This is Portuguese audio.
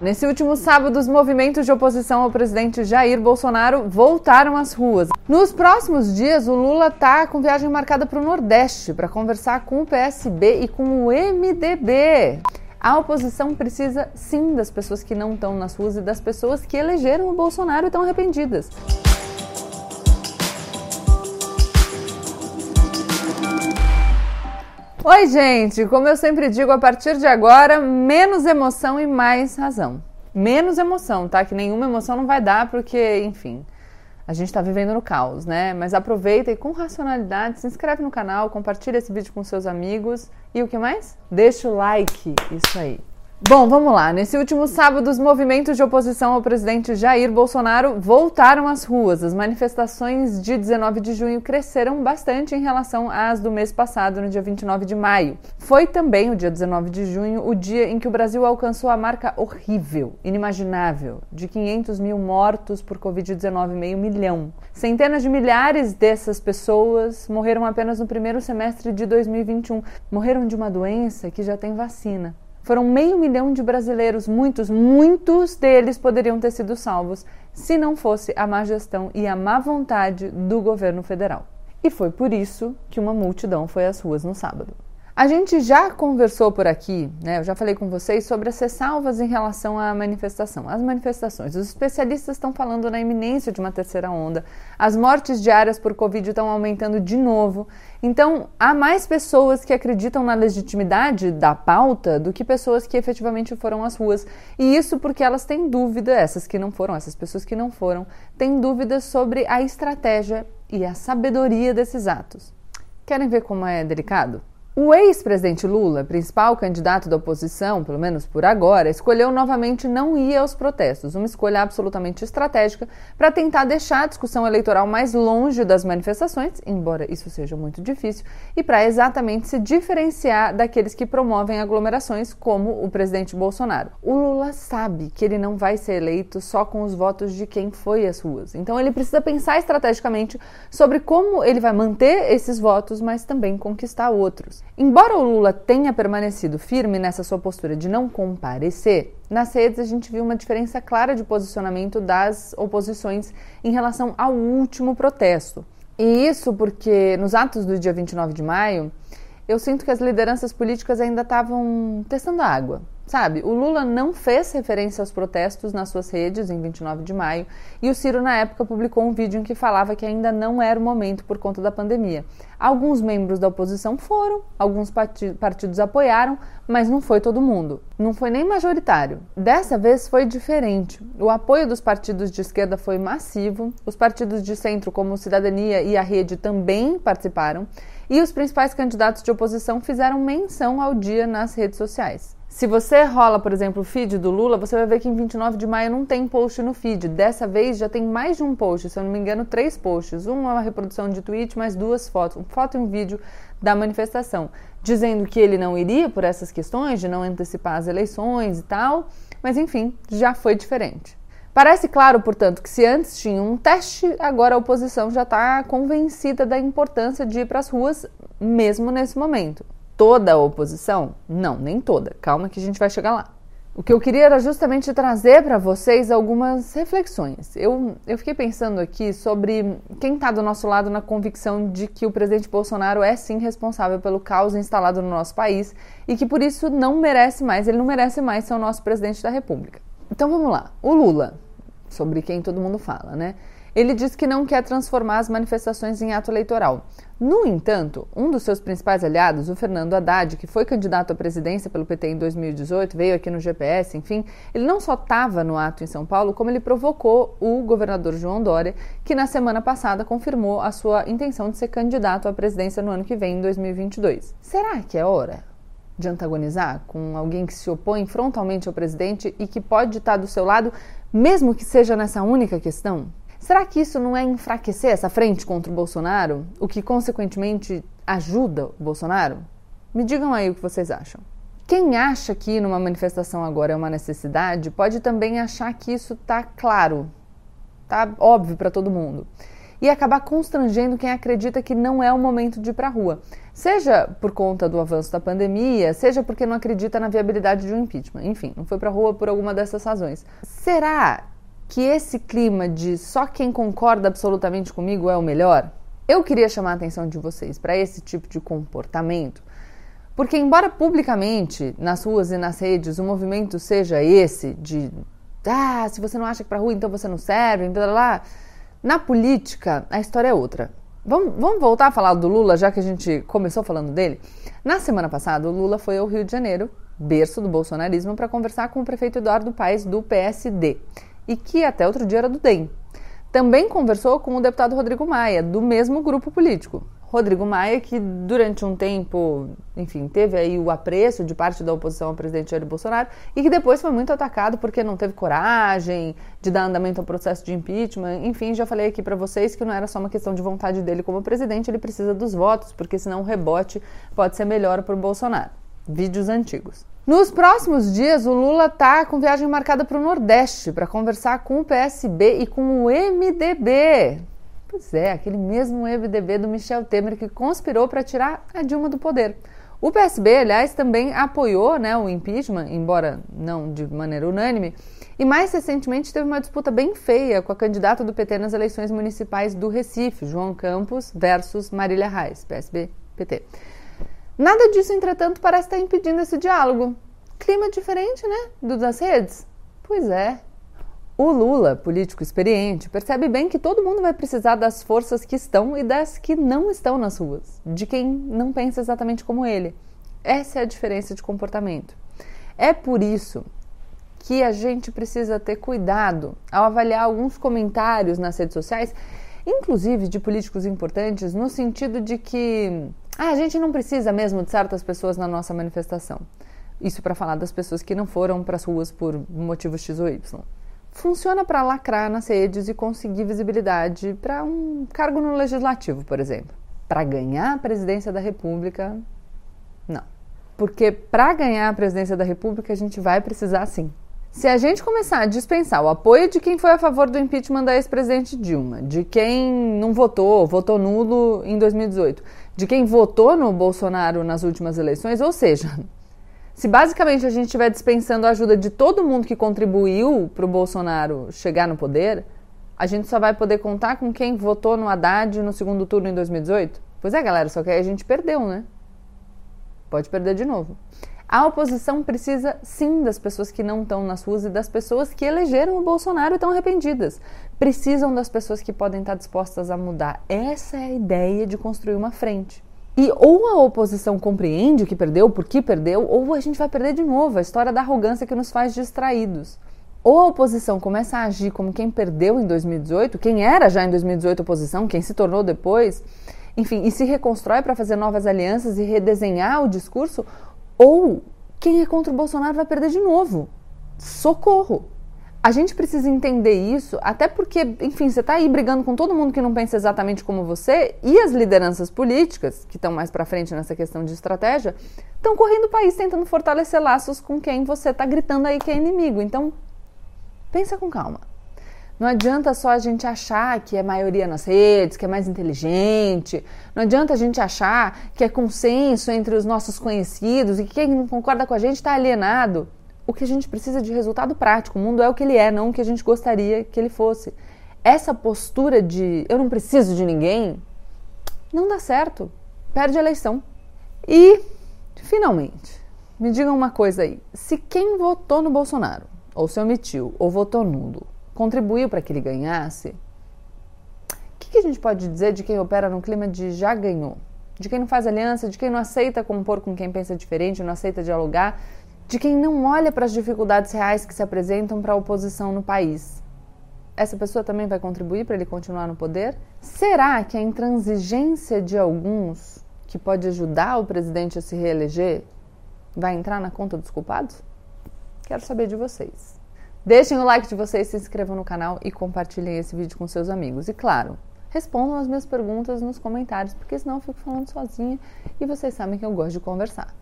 Nesse último sábado, os movimentos de oposição ao presidente Jair Bolsonaro voltaram às ruas. Nos próximos dias, o Lula está com viagem marcada para o Nordeste para conversar com o PSB e com o MDB. A oposição precisa sim das pessoas que não estão nas ruas e das pessoas que elegeram o Bolsonaro e estão arrependidas. Oi, gente! Como eu sempre digo, a partir de agora, menos emoção e mais razão. Menos emoção, tá? Que nenhuma emoção não vai dar, porque, enfim, a gente tá vivendo no caos, né? Mas aproveita e com racionalidade, se inscreve no canal, compartilha esse vídeo com seus amigos e o que mais? Deixa o like, isso aí. Bom, vamos lá. Nesse último sábado, os movimentos de oposição ao presidente Jair Bolsonaro voltaram às ruas. As manifestações de 19 de junho cresceram bastante em relação às do mês passado, no dia 29 de maio. Foi também o dia 19 de junho o dia em que o Brasil alcançou a marca horrível, inimaginável, de 500 mil mortos por Covid-19, meio milhão. Centenas de milhares dessas pessoas morreram apenas no primeiro semestre de 2021. Morreram de uma doença que já tem vacina. Foram meio milhão de brasileiros, muitos, muitos deles poderiam ter sido salvos se não fosse a má gestão e a má vontade do governo federal. E foi por isso que uma multidão foi às ruas no sábado. A gente já conversou por aqui, né? Eu já falei com vocês sobre as ressalvas em relação à manifestação. As manifestações. Os especialistas estão falando na iminência de uma terceira onda. As mortes diárias por Covid estão aumentando de novo. Então, há mais pessoas que acreditam na legitimidade da pauta do que pessoas que efetivamente foram às ruas. E isso porque elas têm dúvida, essas que não foram, essas pessoas que não foram, têm dúvidas sobre a estratégia e a sabedoria desses atos. Querem ver como é delicado? O ex-presidente Lula, principal candidato da oposição, pelo menos por agora, escolheu novamente não ir aos protestos, uma escolha absolutamente estratégica para tentar deixar a discussão eleitoral mais longe das manifestações, embora isso seja muito difícil, e para exatamente se diferenciar daqueles que promovem aglomerações, como o presidente Bolsonaro. O Lula sabe que ele não vai ser eleito só com os votos de quem foi às ruas, então ele precisa pensar estrategicamente sobre como ele vai manter esses votos, mas também conquistar outros. Embora o Lula tenha permanecido firme nessa sua postura de não comparecer, nas redes a gente viu uma diferença clara de posicionamento das oposições em relação ao último protesto. E isso porque nos atos do dia 29 de maio, eu sinto que as lideranças políticas ainda estavam testando a água. Sabe, o Lula não fez referência aos protestos nas suas redes em 29 de maio e o Ciro, na época, publicou um vídeo em que falava que ainda não era o momento por conta da pandemia. Alguns membros da oposição foram, alguns partidos apoiaram, mas não foi todo mundo. Não foi nem majoritário. Dessa vez foi diferente. O apoio dos partidos de esquerda foi massivo, os partidos de centro, como Cidadania e a Rede, também participaram, e os principais candidatos de oposição fizeram menção ao dia nas redes sociais. Se você rola, por exemplo, o feed do Lula, você vai ver que em 29 de maio não tem post no feed. Dessa vez já tem mais de um post, se eu não me engano, três posts. Uma é uma reprodução de tweet, mais duas fotos, foto e um vídeo da manifestação, dizendo que ele não iria por essas questões de não antecipar as eleições e tal. Mas enfim, já foi diferente. Parece claro, portanto, que se antes tinha um teste, agora a oposição já está convencida da importância de ir para as ruas, mesmo nesse momento toda a oposição? Não, nem toda. Calma que a gente vai chegar lá. O que eu queria era justamente trazer para vocês algumas reflexões. Eu, eu fiquei pensando aqui sobre quem está do nosso lado na convicção de que o presidente Bolsonaro é sim responsável pelo caos instalado no nosso país e que por isso não merece mais, ele não merece mais ser o nosso presidente da República. Então vamos lá. O Lula, sobre quem todo mundo fala, né? Ele diz que não quer transformar as manifestações em ato eleitoral. No entanto, um dos seus principais aliados, o Fernando Haddad, que foi candidato à presidência pelo PT em 2018, veio aqui no GPS, enfim, ele não só estava no ato em São Paulo, como ele provocou o governador João Dória, que na semana passada confirmou a sua intenção de ser candidato à presidência no ano que vem, em 2022. Será que é hora de antagonizar com alguém que se opõe frontalmente ao presidente e que pode estar do seu lado, mesmo que seja nessa única questão? Será que isso não é enfraquecer essa frente contra o Bolsonaro, o que consequentemente ajuda o Bolsonaro? Me digam aí o que vocês acham. Quem acha que numa manifestação agora é uma necessidade, pode também achar que isso está claro, tá óbvio para todo mundo. e acabar constrangendo quem acredita que não é o momento de ir para a rua. Seja por conta do avanço da pandemia, seja porque não acredita na viabilidade de um impeachment. Enfim, não foi para a rua por alguma dessas razões. Será que esse clima de só quem concorda absolutamente comigo é o melhor? Eu queria chamar a atenção de vocês para esse tipo de comportamento, porque, embora publicamente, nas ruas e nas redes, o movimento seja esse de ah, se você não acha que para rua, então você não serve, blá, blá, blá. na política a história é outra. Vamos, vamos voltar a falar do Lula, já que a gente começou falando dele? Na semana passada, o Lula foi ao Rio de Janeiro, berço do bolsonarismo, para conversar com o prefeito Eduardo Paes, do PSD, e que até outro dia era do DEM. Também conversou com o deputado Rodrigo Maia, do mesmo grupo político. Rodrigo Maia, que durante um tempo, enfim, teve aí o apreço de parte da oposição ao presidente Jair Bolsonaro e que depois foi muito atacado porque não teve coragem de dar andamento ao processo de impeachment. Enfim, já falei aqui para vocês que não era só uma questão de vontade dele como presidente, ele precisa dos votos, porque senão o rebote pode ser melhor para o Bolsonaro. Vídeos antigos. Nos próximos dias, o Lula está com viagem marcada para o Nordeste para conversar com o PSB e com o MDB. Pois é, aquele mesmo MDB do Michel Temer que conspirou para tirar a Dilma do poder. O PSB, aliás, também apoiou né, o impeachment, embora não de maneira unânime, e mais recentemente teve uma disputa bem feia com a candidata do PT nas eleições municipais do Recife, João Campos versus Marília Reis, PSB-PT. Nada disso, entretanto, parece estar impedindo esse diálogo. Clima diferente, né? Do das redes? Pois é. O Lula, político experiente, percebe bem que todo mundo vai precisar das forças que estão e das que não estão nas ruas, de quem não pensa exatamente como ele. Essa é a diferença de comportamento. É por isso que a gente precisa ter cuidado ao avaliar alguns comentários nas redes sociais, inclusive de políticos importantes, no sentido de que ah, a gente não precisa mesmo de certas pessoas na nossa manifestação. Isso para falar das pessoas que não foram para as ruas por motivo X ou Y. Funciona para lacrar nas redes e conseguir visibilidade para um cargo no legislativo, por exemplo. Para ganhar a presidência da República, não. Porque para ganhar a presidência da República a gente vai precisar sim. Se a gente começar a dispensar o apoio de quem foi a favor do impeachment da ex-presidente Dilma, de quem não votou, votou nulo em 2018, de quem votou no Bolsonaro nas últimas eleições, ou seja, se basicamente a gente estiver dispensando a ajuda de todo mundo que contribuiu para o Bolsonaro chegar no poder, a gente só vai poder contar com quem votou no Haddad no segundo turno em 2018? Pois é, galera, só que aí a gente perdeu, né? Pode perder de novo. A oposição precisa sim das pessoas que não estão nas ruas e das pessoas que elegeram o Bolsonaro e estão arrependidas. Precisam das pessoas que podem estar dispostas a mudar. Essa é a ideia de construir uma frente. E ou a oposição compreende o que perdeu, por que perdeu, ou a gente vai perder de novo a história da arrogância que nos faz distraídos. Ou a oposição começa a agir como quem perdeu em 2018, quem era já em 2018 oposição, quem se tornou depois, enfim, e se reconstrói para fazer novas alianças e redesenhar o discurso, ou quem é contra o Bolsonaro vai perder de novo. Socorro! A gente precisa entender isso, até porque, enfim, você está aí brigando com todo mundo que não pensa exatamente como você, e as lideranças políticas, que estão mais para frente nessa questão de estratégia, estão correndo o país tentando fortalecer laços com quem você está gritando aí que é inimigo. Então, pensa com calma. Não adianta só a gente achar que é maioria nas redes, que é mais inteligente. Não adianta a gente achar que é consenso entre os nossos conhecidos e que quem não concorda com a gente está alienado o que a gente precisa de resultado prático. O mundo é o que ele é, não o que a gente gostaria que ele fosse. Essa postura de eu não preciso de ninguém não dá certo. Perde a eleição. E, finalmente, me digam uma coisa aí. Se quem votou no Bolsonaro, ou se omitiu, ou votou nulo, contribuiu para que ele ganhasse, o que, que a gente pode dizer de quem opera num clima de já ganhou? De quem não faz aliança, de quem não aceita compor com quem pensa diferente, não aceita dialogar, de quem não olha para as dificuldades reais que se apresentam para a oposição no país. Essa pessoa também vai contribuir para ele continuar no poder? Será que a intransigência de alguns, que pode ajudar o presidente a se reeleger, vai entrar na conta dos culpados? Quero saber de vocês. Deixem o like de vocês, se inscrevam no canal e compartilhem esse vídeo com seus amigos. E claro, respondam as minhas perguntas nos comentários, porque senão eu fico falando sozinha e vocês sabem que eu gosto de conversar.